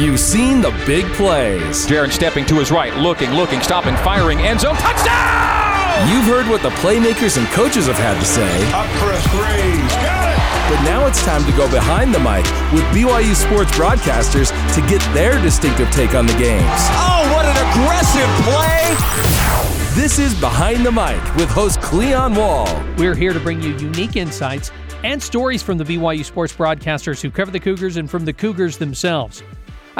You've seen the big plays. Jaron stepping to his right, looking, looking, stopping, firing, end zone, touchdown! You've heard what the playmakers and coaches have had to say. Up for a three. Got it! But now it's time to go behind the mic with BYU sports broadcasters to get their distinctive take on the games. Oh, what an aggressive play! This is Behind the Mic with host Cleon Wall. We're here to bring you unique insights and stories from the BYU sports broadcasters who cover the Cougars and from the Cougars themselves.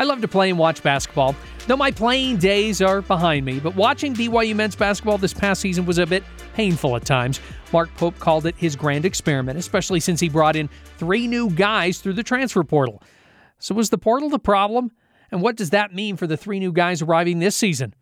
I love to play and watch basketball, though my playing days are behind me. But watching BYU men's basketball this past season was a bit painful at times. Mark Pope called it his grand experiment, especially since he brought in three new guys through the transfer portal. So, was the portal the problem? And what does that mean for the three new guys arriving this season?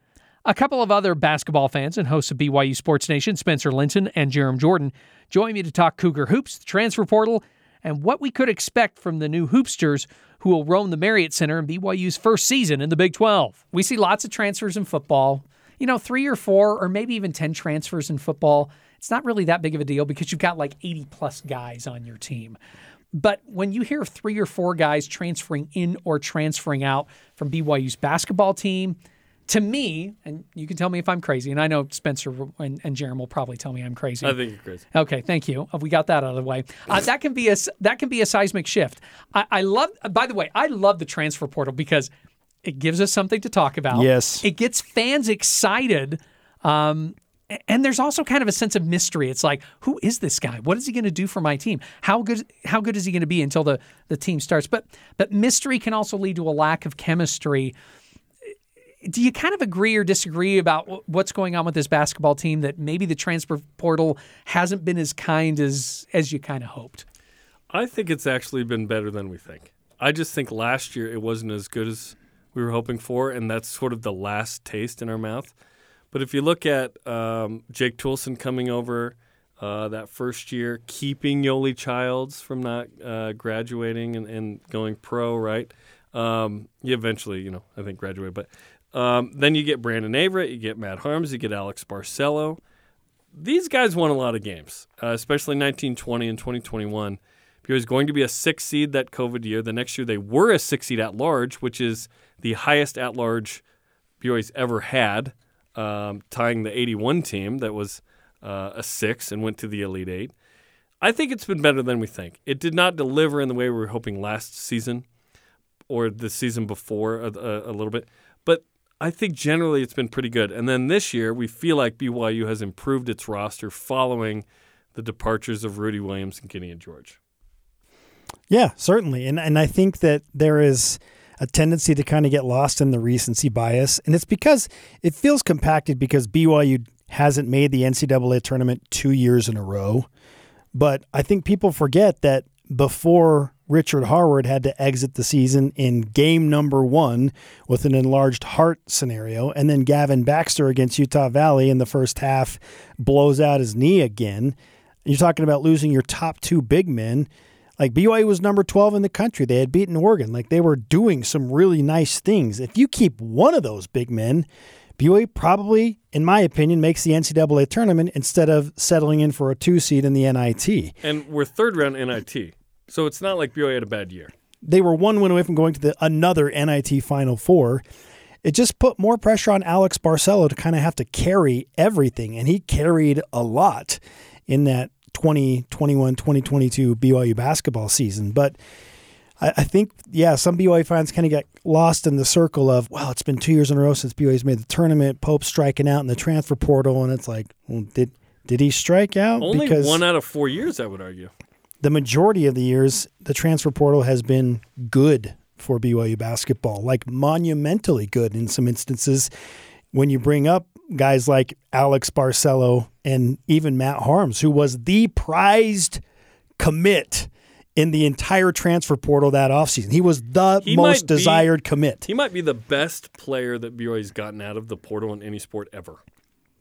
A couple of other basketball fans and hosts of BYU Sports Nation, Spencer Linton and Jarom Jordan, join me to talk Cougar hoops, the transfer portal, and what we could expect from the new hoopsters who will roam the Marriott Center in BYU's first season in the Big 12. We see lots of transfers in football. You know, three or four, or maybe even 10 transfers in football. It's not really that big of a deal because you've got like 80 plus guys on your team. But when you hear three or four guys transferring in or transferring out from BYU's basketball team, to me, and you can tell me if I'm crazy, and I know Spencer and, and Jarom will probably tell me I'm crazy. I think you're crazy. Okay, thank you. We got that out of the way. Uh, that can be a that can be a seismic shift. I, I love. By the way, I love the transfer portal because it gives us something to talk about. Yes. it gets fans excited. Um, and there's also kind of a sense of mystery. It's like, who is this guy? What is he going to do for my team? How good how good is he going to be until the, the team starts? But but mystery can also lead to a lack of chemistry do you kind of agree or disagree about what's going on with this basketball team that maybe the transfer portal hasn't been as kind as as you kind of hoped? I think it's actually been better than we think. I just think last year it wasn't as good as we were hoping for, and that's sort of the last taste in our mouth. But if you look at um, Jake Toolson coming over uh, that first year, keeping Yoeli Childs from not uh, graduating and, and, going pro, right? Um, he eventually, you know, I think graduated, but um, then you get Brandon Averette, you get Matt Haarms, you get Alex Barcello. These guys won a lot of games, uh, especially 1920 and 2021. He was going to be a six seed that COVID year. The next year they were a six seed at large, which is the highest at large BYU's ever had, um, tying the 81 team that was uh, a six and went to the Elite Eight. I think it's been better than we think. It did not deliver in the way we were hoping last season or the season before a, a, a little bit. I think generally it's been pretty good. And then this year, we feel like BYU has improved its roster following the departures of Rudy Williams and Gideon George. Yeah, certainly. And and I think that there is a tendency to kind of get lost in the recency bias. And it's because it feels compacted because BYU hasn't made the NCAA tournament two years in a row. But I think people forget that before Richard Harward had to exit the season in game number one with an enlarged heart scenario. And then Gavin Baxter against Utah Valley in the first half blows out his knee again. You're talking about losing your top two big men. Like BYU was number 12 in the country. They had beaten Oregon. Like they were doing some really nice things. If you keep one of those big men, BYU probably, in my opinion, makes the NCAA tournament instead of settling in for a two seed in the NIT. And we're third round NIT. So it's not like BYU had a bad year. They were one win away from going to the another NIT Final Four. It just put more pressure on Alex Barcello to kind of have to carry everything, and he carried a lot in that 2021 2022 BYU basketball season. But I, I think, yeah, some BYU fans kind of get lost in the circle of, well, it's been two years in a row since BYU's made the tournament. Pope striking out in the transfer portal, and it's like, well, did did he strike out? Only because one out of four years, I would argue the majority of the years, the transfer portal has been good for BYU basketball, like monumentally good in some instances. When you bring up guys like Alex Barcello and even Matt Haarms, who was the prized commit in the entire transfer portal that offseason. He was the he most be, desired commit. He might be the best player that BYU's gotten out of the portal in any sport ever.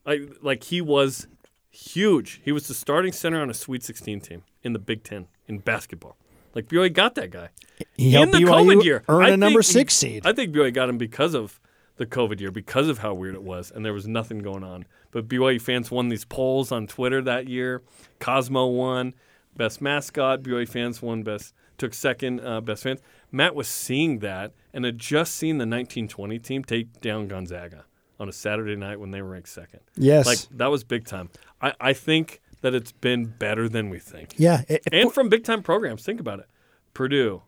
Like, like he was huge. He was the starting center on a Sweet 16 team in the Big Ten in basketball. Like BYU got that guy he in the BYU COVID year. Earn I a number six seed. I think BYU got him because of the COVID year, because of how weird it was, and there was nothing going on. But BYU fans won these polls on Twitter that year. Cosmo won best mascot. BYU fans won best, took second uh, best fans. Matt was seeing that and had just seen the 1920 team take down Gonzaga on a Saturday night when they were ranked second. Yes. Like that was big time. I, I think that it's been better than we think. Yeah. it- it- And from big time programs, think about it. Purdue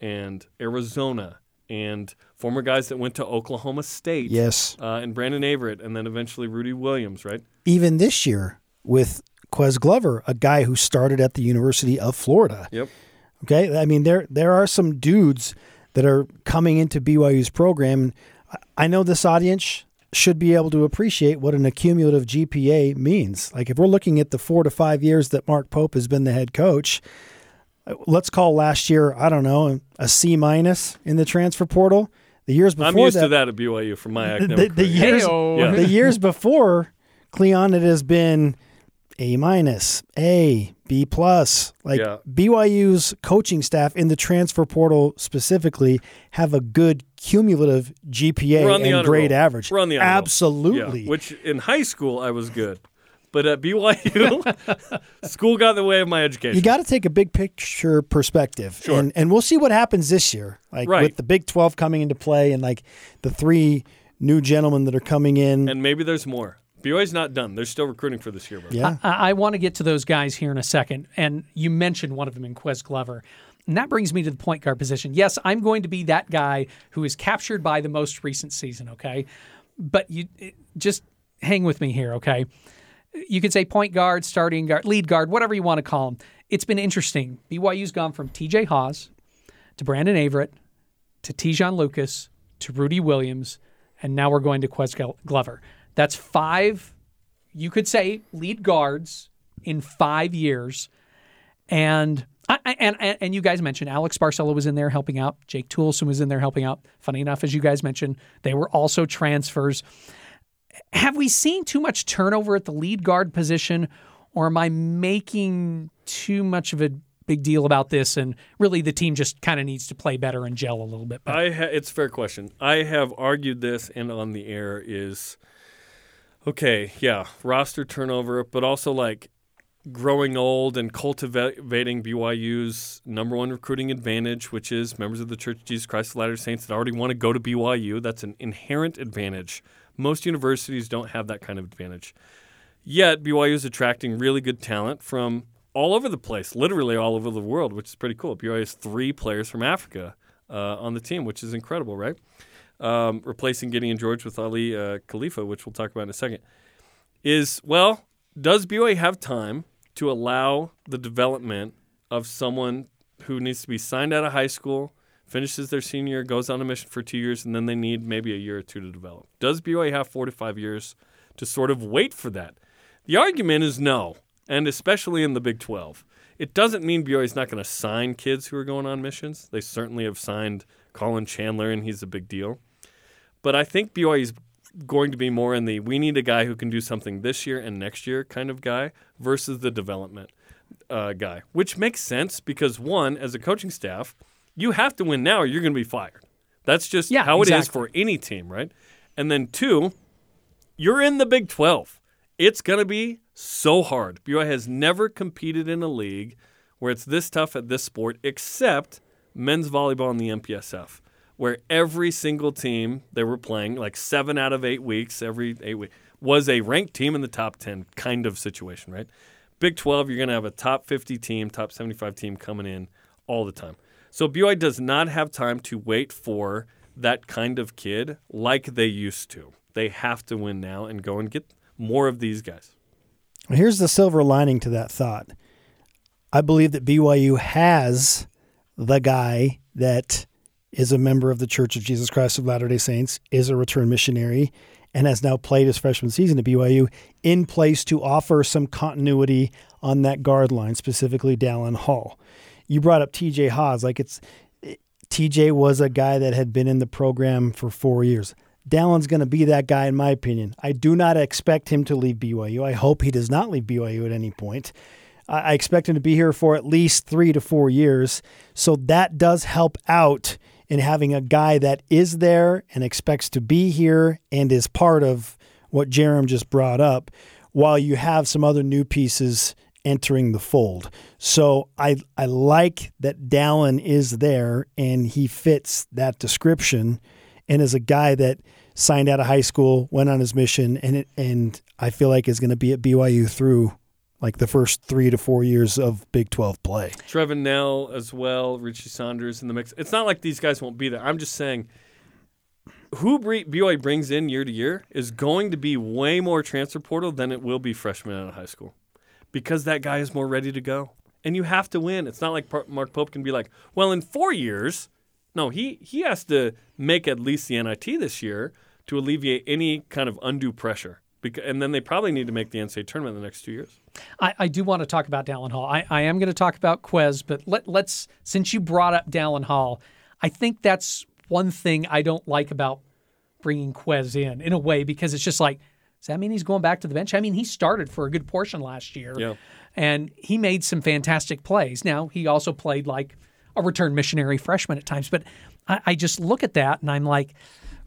and Arizona and former guys that went to Oklahoma State. yes. Uh, and Brandon Averette and then eventually Rudy Williams, right? Even this year with Ques Glover, a guy who started at the University of Florida. Yep. Okay, I mean there there are some dudes that are coming into BYU's program. I know this audience should be able to appreciate what an accumulative GPA means. Like if we're looking at the four to five years that Mark Pope has been the head coach, let's call last year I don't know a C minus in the transfer portal. The years before I'm used that, to that at BYU from my the, academic the years Yeah. the years before Cleon, it has been A minus, A, B plus. Like Yeah. BYU's coaching staff in the transfer portal specifically have a good cumulative GPA We're on the and grade roll. average. We're on the. Absolutely. Yeah, which in high school I was good, but at BYU, school got in the way of my education. you got to take a big picture perspective, Sure. and and we'll see what happens this year. Like Right. with the Big Twelve coming into play, and like the three new gentlemen that are coming in. and maybe there's more. BYU's not done. They're still recruiting for this year. Bro. yeah, I, I want to get to those guys here in a second. And you mentioned one of them in Ques Glover. And that brings me to the point guard position. Yes, I'm going to be that guy who is captured by the most recent season, okay? But you it- just hang with me here, okay? You could say point guard, starting guard, lead guard, whatever you want to call them. It's been interesting. BYU's gone from TJ Haws to Brandon Averette to Te'Jon Lucas to Rudy Williams, and now we're going to Ques Glover. That's five, you could say, lead guards in five years. And I, and and you guys mentioned Alex Barcello was in there helping out. Jake Toolson was in there helping out. Funny enough, as you guys mentioned, they were also transfers. Have we seen too much turnover at the lead guard position, or am I making too much of a big deal about this? And really, the team just kind of needs to play better and gel a little bit better. I ha- it's a fair question. I have argued this and on the air is okay, yeah, roster turnover, but also like growing old and cultivating BYU's number one recruiting advantage, which is members of the Church of Jesus Christ of Latter-day Saints that already want to go to BYU. That's an inherent advantage. Most universities don't have that kind of advantage. Yet BYU is attracting really good talent from all over the place, literally all over the world, which is pretty cool. BYU has three players from Africa uh, on the team, which is incredible, right? Um, replacing Gideon George with Aly uh, Khalifa, which we'll talk about in a second. Is well, does BYU have time to allow the development of someone who needs to be signed out of high school, finishes their senior goes on a mission for two years, and then they need maybe a year or two to develop? Does BYU have four to five years to sort of wait for that? The argument is no, and especially in the Big 12. It doesn't mean BYU is not going to sign kids who are going on missions. They certainly have signed Colin Chandler, and he's a big deal. But I think BYU is going to be more in the we need a guy who can do something this year and next year kind of guy versus the development uh, guy, which makes sense because one, as a coaching staff, you have to win now or you're going to be fired. That's just Yeah, how it is for any team, right? And then two, you're in the Big 12. It's going to be so hard. BYU has never competed in a league where it's this tough at this sport except men's volleyball in the MPSF, where every single team they were playing, like seven out of eight weeks, every eight weeks, was a ranked team in the top 10 kind of situation, right? Big 12, you're going to have a top 50 team, top 75 team coming in all the time. So BYU does not have time to wait for that kind of kid like they used to. They have to win now and go and get more of these guys. Here's the silver lining to that thought. I believe that BYU has the guy that is a member of the Church of Jesus Christ of Latter day Saints, is a return missionary, and has now played his freshman season at BYU in place to offer some continuity on that guard line, specifically Dallin Hall. You brought up TJ Haws. Like it's TJ was a guy that had been in the program for four years. Dallin's going to be that guy, in my opinion. I do not expect him to leave BYU. I hope he does not leave BYU at any point. I I expect him to be here for at least three to four years. So that does help out in having a guy that is there and expects to be here and is part of what Jarom just brought up, while you have some other new pieces entering the fold. So I I like that Dallin is there and he fits that description and is a guy that signed out of high school, went on his mission and it, and I feel like is going to be at BYU through like the first 3 to 4 years of Big 12 play. Trevin Knell as well, Richie Saunders in the mix. It's not like these guys won't be there. I'm just saying who BYU brings in year to year is going to be way more transfer portal than it will be freshmen out of high school because that guy is more ready to go. And you have to win. It's not like Mark Pope can be like, well, in four years. No, he, he has to make at least the NIT this year to alleviate any kind of undue pressure. And then they probably need to make the NCAA tournament in the next two years. I, I do want to talk about Dallin Hall. I, I am going to talk about Ques, but let, let's since you brought up Dallin Hall, I think that's one thing I don't like about bringing Ques in in a way because it's just like does that mean he's going back to the bench? I mean, he started for a good portion last year, yeah. and he made some fantastic plays. Now, he also played like a return missionary freshman at times, but I, I just look at that and I'm like,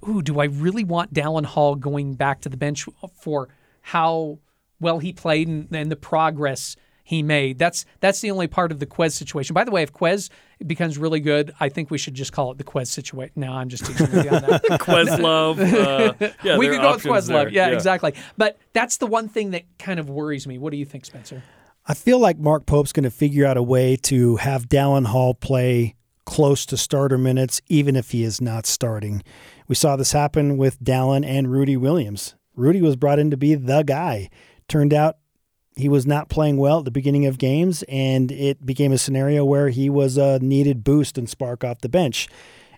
ooh, do I really want Dallin Hall going back to the bench for how well he played and, and the progress he made. That's that's the only part of the Ques situation. By the way, if Ques becomes really good, I think we should just call it the Ques situation. No, I'm just teasing you on that. Ques love. Uh, yeah, we could go with Ques love. Yeah, yeah, exactly. But that's the one thing that kind of worries me. What do you think, Spencer? I feel like Mark Pope's going to figure out a way to have Dallin Hall play close to starter minutes, even if he is not starting. We saw this happen with Dallin and Rudy Williams. Rudy was brought in to be the guy. Turned out he was not playing well at the beginning of games, and it became a scenario where he was a needed boost and spark off the bench.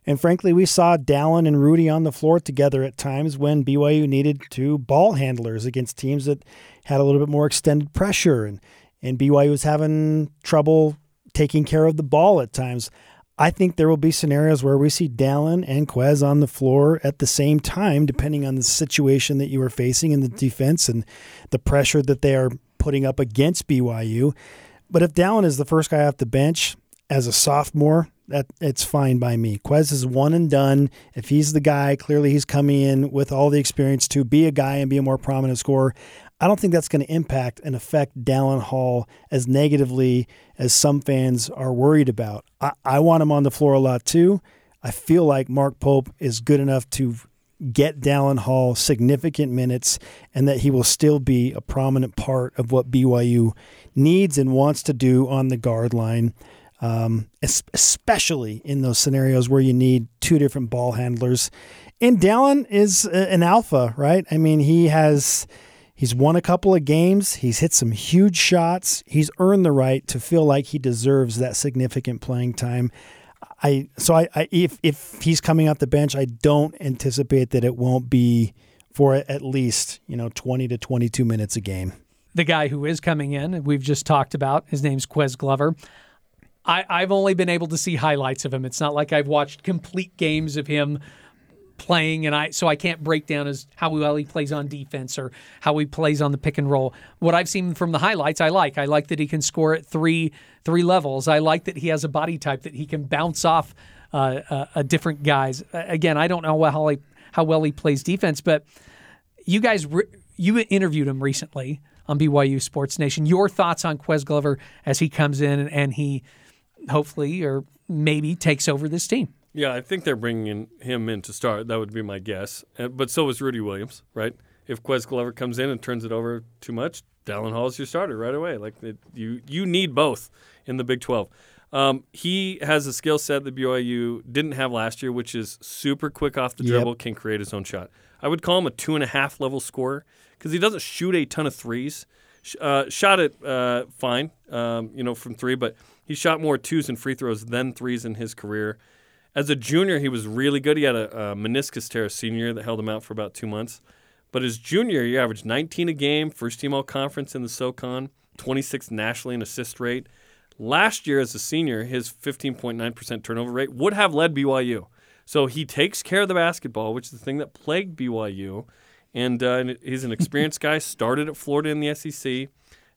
And frankly, we saw Dallin and Rudy on the floor together at times when BYU needed two ball handlers against teams that had a little bit more extended pressure, and and BYU was having trouble taking care of the ball at times. I think there will be scenarios where we see Dallin and Ques on the floor at the same time, depending on the situation that you are facing in the defense and the pressure that they are putting up against BYU. But if Dallin is the first guy off the bench as a sophomore, that it's fine by me. Ques is one and done. If he's the guy, clearly he's coming in with all the experience to be a guy and be a more prominent scorer. I don't think that's going to impact and affect Dallin Hall as negatively as some fans are worried about. I, I want him on the floor a lot too. I feel like Mark Pope is good enough to get Dallin Hall significant minutes and that he will still be a prominent part of what BYU needs and wants to do on the guard line, um, especially in those scenarios where you need two different ball handlers. And Dallin is an alpha, right? I mean, he has. He's won a couple of games. He's hit some huge shots. He's earned the right to feel like he deserves that significant playing time. I so I, I if if he's coming off the bench, I don't anticipate that it won't be for at least you know 20 to 22 minutes a game. The guy who is coming in, we've just talked about, his name's Ques Glover. I, I've only been able to see highlights of him. It's not like I've watched complete games of him playing, and I so I can't break down as how well he plays on defense or how he plays on the pick and roll. What I've seen from the highlights, I like. I like that he can score at three three levels. I like that he has a body type that he can bounce off uh, uh, different guys. Again, I don't know how he, how well he plays defense, but you guys re- you interviewed him recently on BYU Sports Nation. Your thoughts on Ques Glover as he comes in and he hopefully or maybe takes over this team? Yeah, I think they're bringing him in to start. That would be my guess. Uh, but so is Rudy Williams, right? If Ques Glover comes in and turns it over too much, Dallin Hall is your starter right away. Like it, you, you need both in the Big 12. Um, he has a skill set that BYU didn't have last year, which is super quick off the dribble, can create his own shot. I would call him a two and a half level scorer because he doesn't shoot a ton of threes. Uh, shot it uh, fine, um, you know, from three, but he shot more twos and free throws than threes in his career. As a junior, he was really good. He had a, a meniscus tear a senior that held him out for about two months. But his junior, he averaged 19 a game, first team all conference in the SoCon, 26 nationally in assist rate. Last year, as a senior, his 15.9% turnover rate would have led BYU. So he takes care of the basketball, which is the thing that plagued BYU. And uh, he's an experienced guy, started at Florida in the SEC,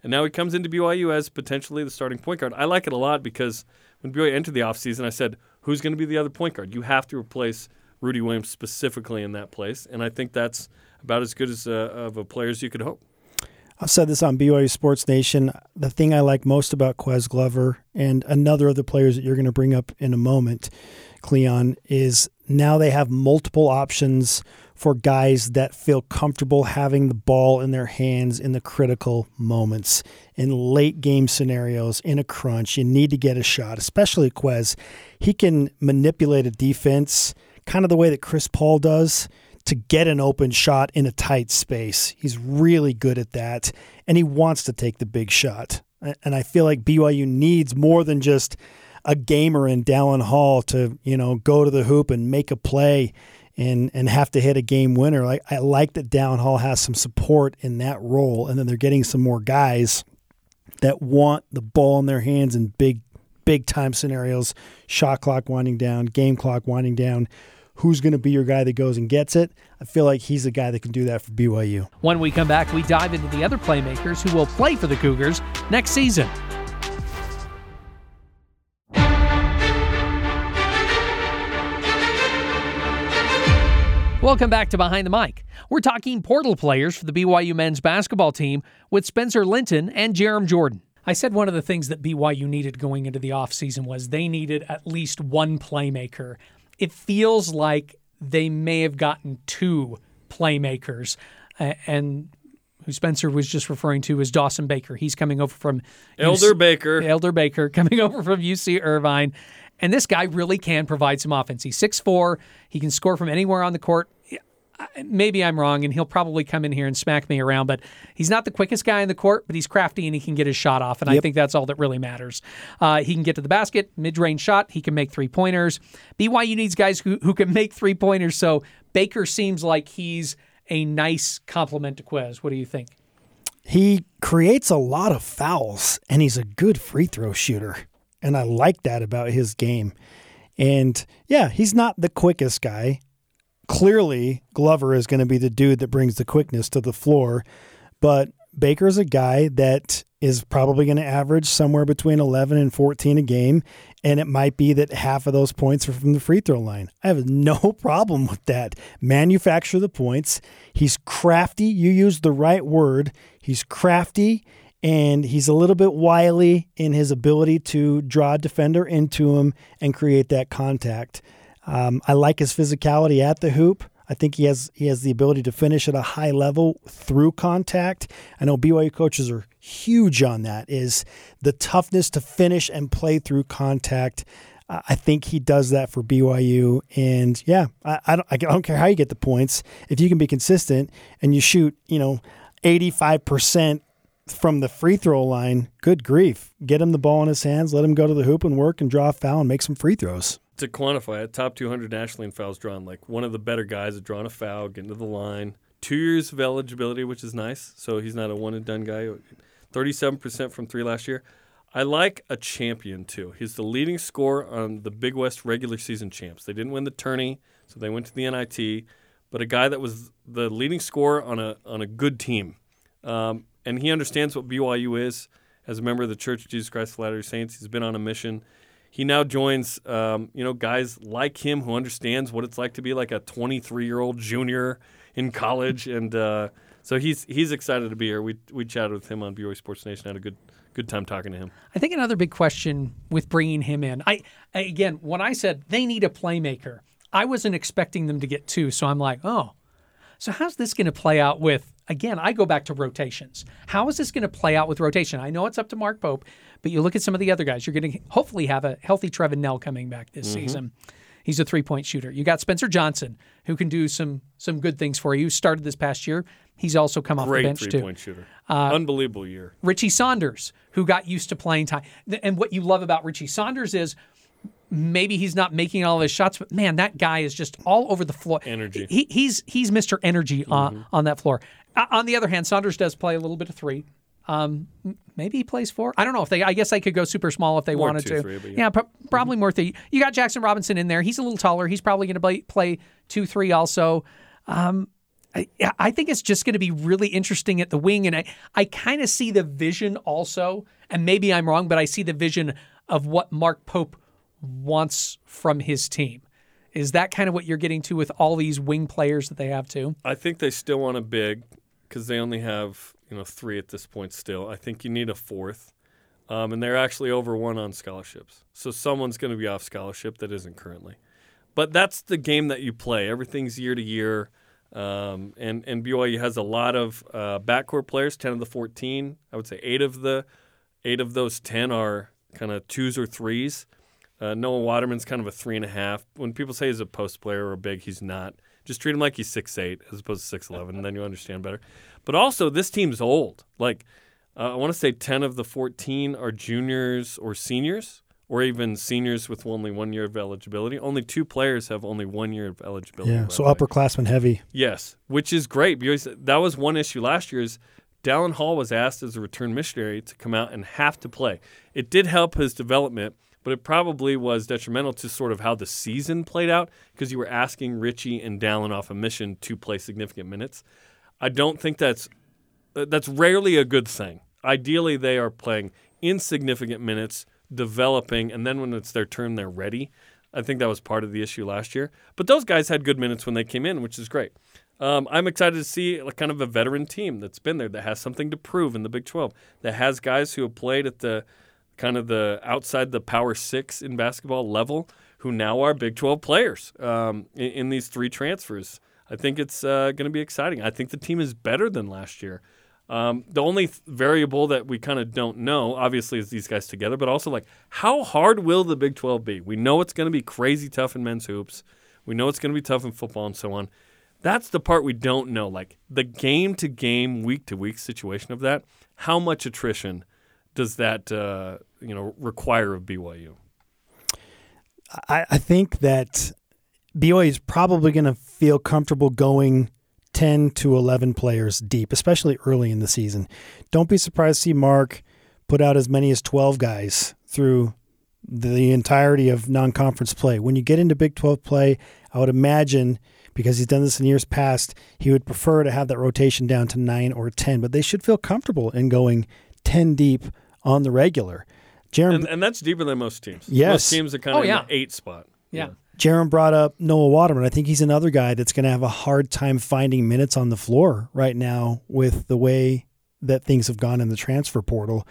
and now he comes into BYU as potentially the starting point guard. I like it a lot because when BYU entered the offseason, I said, who's going to be the other point guard? You have to replace Rudy Williams specifically in that place, and I think that's about as good as uh, of a player as you could hope. I've said this on BYU Sports Nation. The thing I like most about Ques Glover and another of the players that you're going to bring up in a moment, Cleon, is now they have multiple options for guys that feel comfortable having the ball in their hands in the critical moments, in late game scenarios, in a crunch. You need to get a shot, especially Ques. He can manipulate a defense kind of the way that Chris Paul does to get an open shot in a tight space. He's really good at that, and he wants to take the big shot. And I feel like BYU needs more than just a gamer in Dallin Hall to, you know, go to the hoop and make a play and and have to hit a game winner. Like I like that Dallin Hall has some support in that role, and then they're getting some more guys that want the ball in their hands in big big time scenarios, shot clock winding down, game clock winding down. Who's going to be your guy that goes and gets it? I feel like he's the guy that can do that for BYU. When we come back, we dive into the other playmakers who will play for the Cougars next season. Welcome back to Behind the Mic. We're talking portal players for the BYU men's basketball team with Spencer Linton and Jarom Jordan. I said one of the things that BYU needed going into the offseason was they needed at least one playmaker. It feels like they may have gotten two playmakers. Uh, and who Spencer was just referring to is Dawson Baker. He's coming over from Elder UC, Baker. Elder Baker coming over from UC Irvine. And this guy really can provide some offense. He's 6'4. He can score from anywhere on the court. Maybe I'm wrong, and he'll probably come in here and smack me around, but he's not the quickest guy in the court, but he's crafty and he can get his shot off. And yep. I think that's all that really matters. Uh, he can get to the basket, mid range shot. He can make three pointers. BYU needs guys who, who can make three pointers. So Baker seems like he's a nice complement to Ques. What do you think? He creates a lot of fouls, and he's a good free throw shooter and I like that about his game. And yeah, he's not the quickest guy. Clearly, Glover is going to be the dude that brings the quickness to the floor, but Baker's a guy that is probably going to average somewhere between 11 and 14 a game. And it might be that half of those points are from the free throw line. I have no problem with that. Manufacture the points. He's crafty. You used the right word. He's crafty and he's a little bit wily in his ability to draw a defender into him and create that contact. Um, I like his physicality at the hoop. I think he has he has the ability to finish at a high level through contact. I know BYU coaches are huge on that. Is the toughness to finish and play through contact. I think he does that for BYU, and yeah, I, I, don't I don't care how you get the points if you can be consistent and you shoot you know eighty five percent from the free throw line, good grief. Get him the ball in his hands, let him go to the hoop and work and draw a foul and make some free throws. To quantify it, top 200 nationally in fouls drawn, like one of the better guys at drawing a foul, getting to the line. Two years of eligibility, which is nice. So he's not a one and done guy. 37% from three last year. I like a champion too. He's the leading scorer on the Big West regular season champs. They didn't win the tourney, so they went to the NIT. But a guy that was the leading scorer on a on a good team. Um, and he understands what BYU is as a member of the Church of Jesus Christ of Latter-day Saints. He's been on a mission. He now joins, um, you know, guys like him who understands what it's like to be like a 23-year-old junior in college, and uh, so he's he's excited to be here. We we chatted with him on BYU Sports Nation. Had a good good time talking to him. I think another big question with bringing him in. I, again, when I said they need a playmaker, I wasn't expecting them to get two. So I'm like, oh, so how's this going to play out with again, I go back to rotations. How is this going to play out with rotation? I know it's up to Mark Pope, but you look at some of the other guys. You're going to hopefully have a healthy Trevin Knell coming back this mm-hmm. season. He's a three point shooter. You got Spencer Johnson, who can do some some good things for you. Started this past year. He's also come off the bench three too. point shooter. Uh, Unbelievable year. Richie Saunders, who got used to playing time. And what you love about Richie Saunders is maybe he's not making all of his shots, but man, that guy is just all over the floor. Energy. He, he's he's Mr. Energy mm-hmm. on, on that floor. Uh, on the other hand, Saunders does play a little bit of three. Um, maybe he plays four. I don't know if they. I guess they could go super small if they more wanted two, to. Three, yeah, yeah pro- probably mm-hmm. more three. You got Jackson Robinson in there. He's a little taller. He's probably going to play, play two three also. Um, I, I think it's just going to be really interesting at the wing, and I I kind of see the vision also, and maybe I'm wrong, but I see the vision of what Mark Pope wants from his team. Is that kind of what you're getting to with all these wing players that they have too? I think they still want a big because they only have you know three at this point. Still, I think you need a fourth, um, and they're actually over one on scholarships. So someone's going to be off scholarship that isn't currently. But that's the game that you play. Everything's year to year. Um, and and BYU has a lot of uh, backcourt players. Ten of the fourteen, I would say, eight of the eight of those ten are kind of twos or threes. Uh, Noah Waterman's kind of a three and a half. When people say he's a post player or a big, he's not. Just treat him like he's six eight as opposed to six eleven, and then you understand better. But also, this team's old. Like uh, I want to say ten of the fourteen are juniors or seniors or even seniors with only one year of eligibility. Only two players have only one year of eligibility. Yeah, so upperclassmen heavy. Yes, which is great because that was one issue last year. Is Dallin Hall was asked as a return missionary to come out and have to play. It did help his development, but it probably was detrimental to sort of how the season played out because you were asking Richie and Dallin off a mission to play significant minutes. I don't think that's uh, that's rarely a good thing. Ideally, they are playing insignificant minutes, developing, and then when it's their turn, they're ready. I think that was part of the issue last year. But those guys had good minutes when they came in, which is great. Um, I'm excited to see like, kind of a veteran team that's been there that has something to prove in the Big 12, that has guys who have played at the kind of the outside the Power Six in basketball level, who now are Big 12 players um, in, in these three transfers. I think it's uh, going to be exciting. I think the team is better than last year. Um, the only th- variable that we kind of don't know, obviously, is these guys together, but also like how hard will the Big 12 be? We know it's going to be crazy tough in men's hoops. We know it's going to be tough in football and so on. That's the part we don't know. Like the game to game, week to week situation of that. How much attrition does that uh, you know require of BYU? I, I think that BYU is probably going to feel comfortable going 10 to 11 players deep, especially early in the season. Don't be surprised to see Mark put out as many as 12 guys through the entirety of non conference play. When you get into Big 12 play, I would imagine, because he's done this in years past, he would prefer to have that rotation down to 9 or 10, but they should feel comfortable in going 10 deep on the regular. Jarom, And, and that's deeper than most teams. Yes. most teams are kind Oh, of yeah. in the eight spot. Yeah. Jarom brought up Noah Waterman. I think he's another guy that's going to have a hard time finding minutes on the floor right now with the way that things have gone in the transfer portal.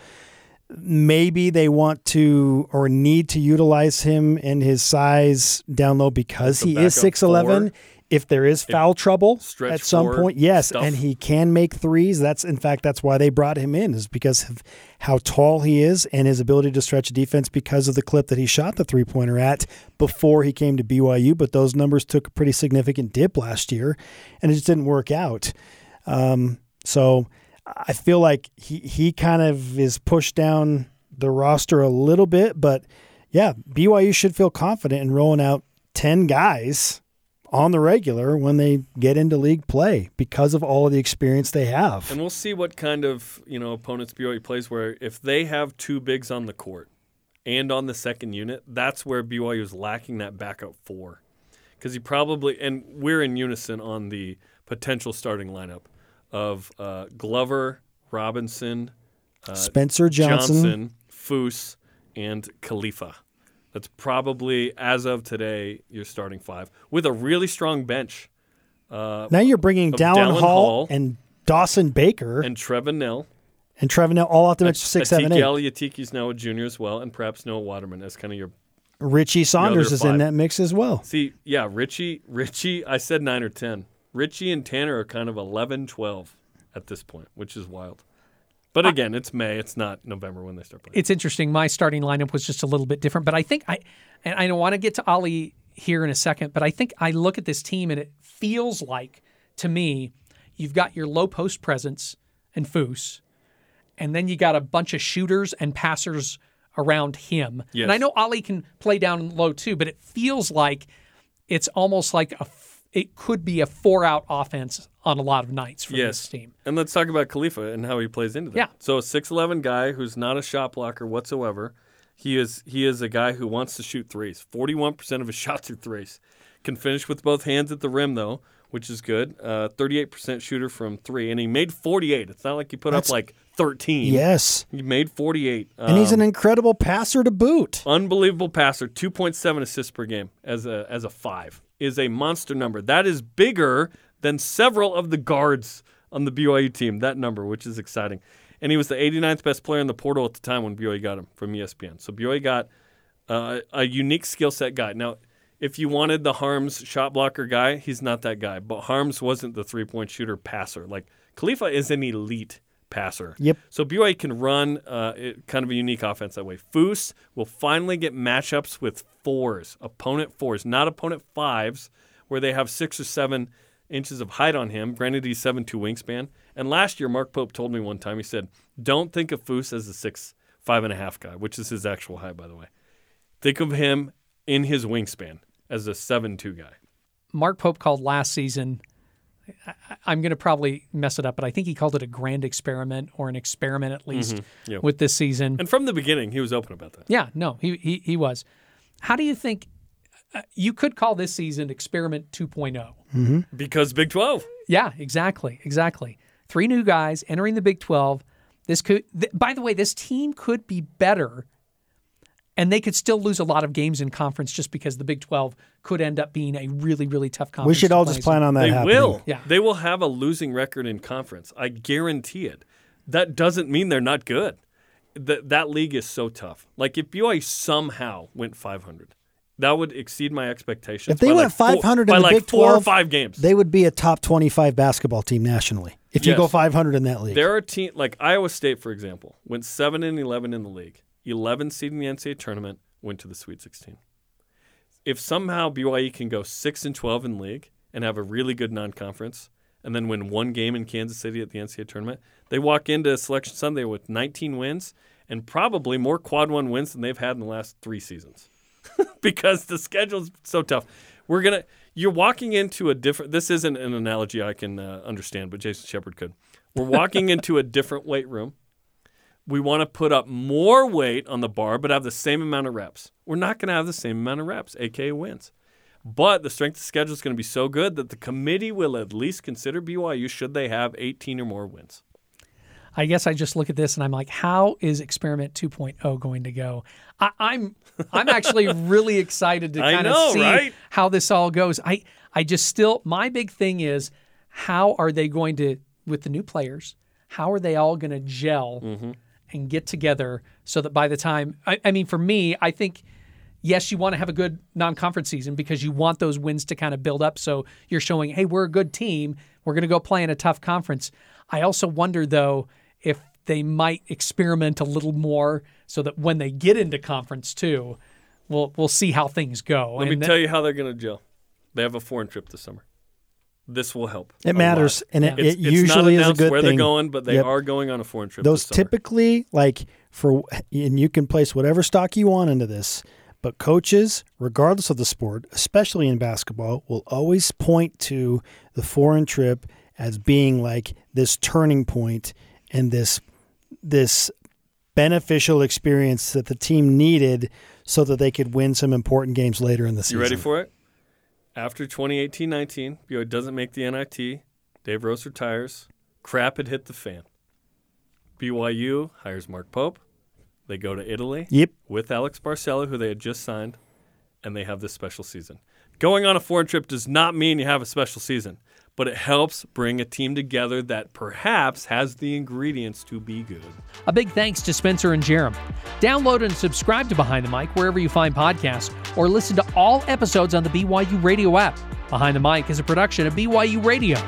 Maybe they want to or need to utilize him and his size down low because As he is backup 6'11. If there is foul trouble at some point, yes, stuff. and he can make threes. That's in fact that's why they brought him in is because of how tall he is and his ability to stretch a defense because of the clip that he shot the three pointer at before he came to BYU. But those numbers took a pretty significant dip last year, and it just didn't work out. Um, so I feel like he he kind of is pushed down the roster a little bit, but yeah, BYU should feel confident in rolling out ten guys on the regular when they get into league play because of all of the experience they have. And we'll see what kind of you know opponents BYU plays. Where if they have two bigs on the court and on the second unit, that's where BYU is lacking that backup four. Because he probably and we're in unison on the potential starting lineup of uh, Glover, Robinson, Spencer Johnson, Johnson, Foose, and Khalifa. That's probably as of today your starting five with a really strong bench. Uh, now you're bringing Dallin Hall, Hall and Dawson Baker and, Trevin Knell. And Trevin Knell all off the bench six, seven, eight. Atiki Yatiki's now a junior as well, and perhaps Noah Waterman as kind of your. Richie Saunders other is in that mix as well. See, yeah, Richie, Richie, I said nine or 10. Richie and Tanner are kind of 11, 12 at this point, which is wild. But again, it's May. It's not November when they start playing. it's interesting. My starting lineup was just a little bit different, but I think I and I don't want to get to Aly here in a second, but I think I look at this team and it feels like to me you've got your low post presence and Foose, and then you got a bunch of shooters and passers around him. Yes. And I know Aly can play down low too, but it feels like it's almost like a it could be a four out offense on a lot of nights for Yes. this team. And let's talk about Khalifa and how he plays into that. Yeah. So a 6'11 guy who's not a shot blocker whatsoever. He is he is a guy who wants to shoot threes. 41% of his shots are threes. Can finish with both hands at the rim though, which is good. Uh, 38% shooter from 3 and he made 48. It's not like he put That's- up like 13. Yes. He made 48. And he's Um, an incredible passer to boot. unbelievable passer 2.7 assists per game as a as a 5 is a monster number that is bigger than several of the guards on the BYU team, that number, which is exciting. And he was the 89th best player in the portal at the time when BYU got him from ESPN. So BYU got uh, a unique skill set guy. Now, if you wanted the Haarms shot blocker guy, he's not that guy. But Haarms wasn't the three point shooter passer. Like Khalifa is an elite passer. Yep. So BYU can run uh, it, kind of a unique offense that way. Foose will finally get matchups with fours, opponent fours, not opponent fives, where they have six or seven inches of height on him. Granted, he's seven two wingspan. And last year, Mark Pope told me one time, he said, "Don't think of Foose as a six five and a half guy, which is his actual height, by the way. Think of him in his wingspan as a seven two guy." Mark Pope called last season. I, I'm going to probably mess it up, but I think he called it a grand experiment or an experiment at least Mm-hmm. With this season. And from the beginning, he was open about that. Yeah, no, he he, he was. How do you think Uh, you could call this season experiment oh? 2.0? Because Big 12. Yeah, exactly, exactly. Three new guys entering the Big 12. This could, th- by the way, this team could be better, and they could still lose a lot of games in conference just because the Big 12 could end up being a really, really tough conference. We should all just plan on that They happening. will. Yeah. They will have a losing record in conference. I guarantee it. That doesn't mean they're not good. That that league is so tough. Like if BYU somehow went 500, that would exceed my expectations. If they went like four- 500 by in the like Big four or five games. They would be a top 25 basketball team nationally if you Yes. go 500 in that league. There are teams like Iowa State, for example, went seven and eleven in the league. Eleven seed in the NCAA tournament, went to the Sweet 16. If somehow BYU can go six and twelve in league and have a really good non-conference, and then win one game in Kansas City at the NCAA tournament, they walk into Selection Sunday with 19 wins and probably more quad one wins than they've had in the last three seasons. because the schedule's so tough. We're gonna. You're walking into a different. This isn't an analogy I can uh, understand, but Jason Shepard could. We're walking into a different weight room. We want to put up more weight on the bar, but have the same amount of reps. We're not going to have the same amount of reps, aka wins. But the strength of schedule is going to be so good that the committee will at least consider BYU should they have 18 or more wins. I guess I just look at this and I'm like, how is experiment 2.0 going to go? I, I'm I'm actually really excited to kind of see right? how this all goes. I I just still my big thing is how are they going to with the new players? How are they all going to gel Mm-hmm. and get together so that by the time I, I mean for me, I think yes, you want to have a good non-conference season because you want those wins to kind of build up. So you're showing, hey, we're a good team. We're going to go play in a tough conference. I also wonder though if they might experiment a little more so that when they get into conference too, we'll we'll see how things go. Let me And tell you how they're going to gel. They have a foreign trip this summer. This will help. it matters, lot. and it, It's, it it's not usually is a good where thing. they're going, but they Yep. are going on a foreign trip. Those this typically like for and you can place whatever stock you want into this, but coaches, regardless of the sport, especially in basketball, will always point to the foreign trip as being like this turning point and this this beneficial experience that the team needed so that they could win some important games later in the season. You ready for it? After 2018-19, BYU doesn't make the NIT. Dave Rose retires. Crap had hit the fan. BYU hires Mark Pope. They go to Italy Yep. with Alex Barcello, who they had just signed, and they have this special season. Going on a foreign trip does not mean you have a special season, but it helps bring a team together that perhaps has the ingredients to be good. A big thanks to Spencer and Jarom. Download and subscribe to Behind the Mic wherever you find podcasts, or listen to all episodes on the BYU Radio app. Behind the Mic is a production of BYU Radio.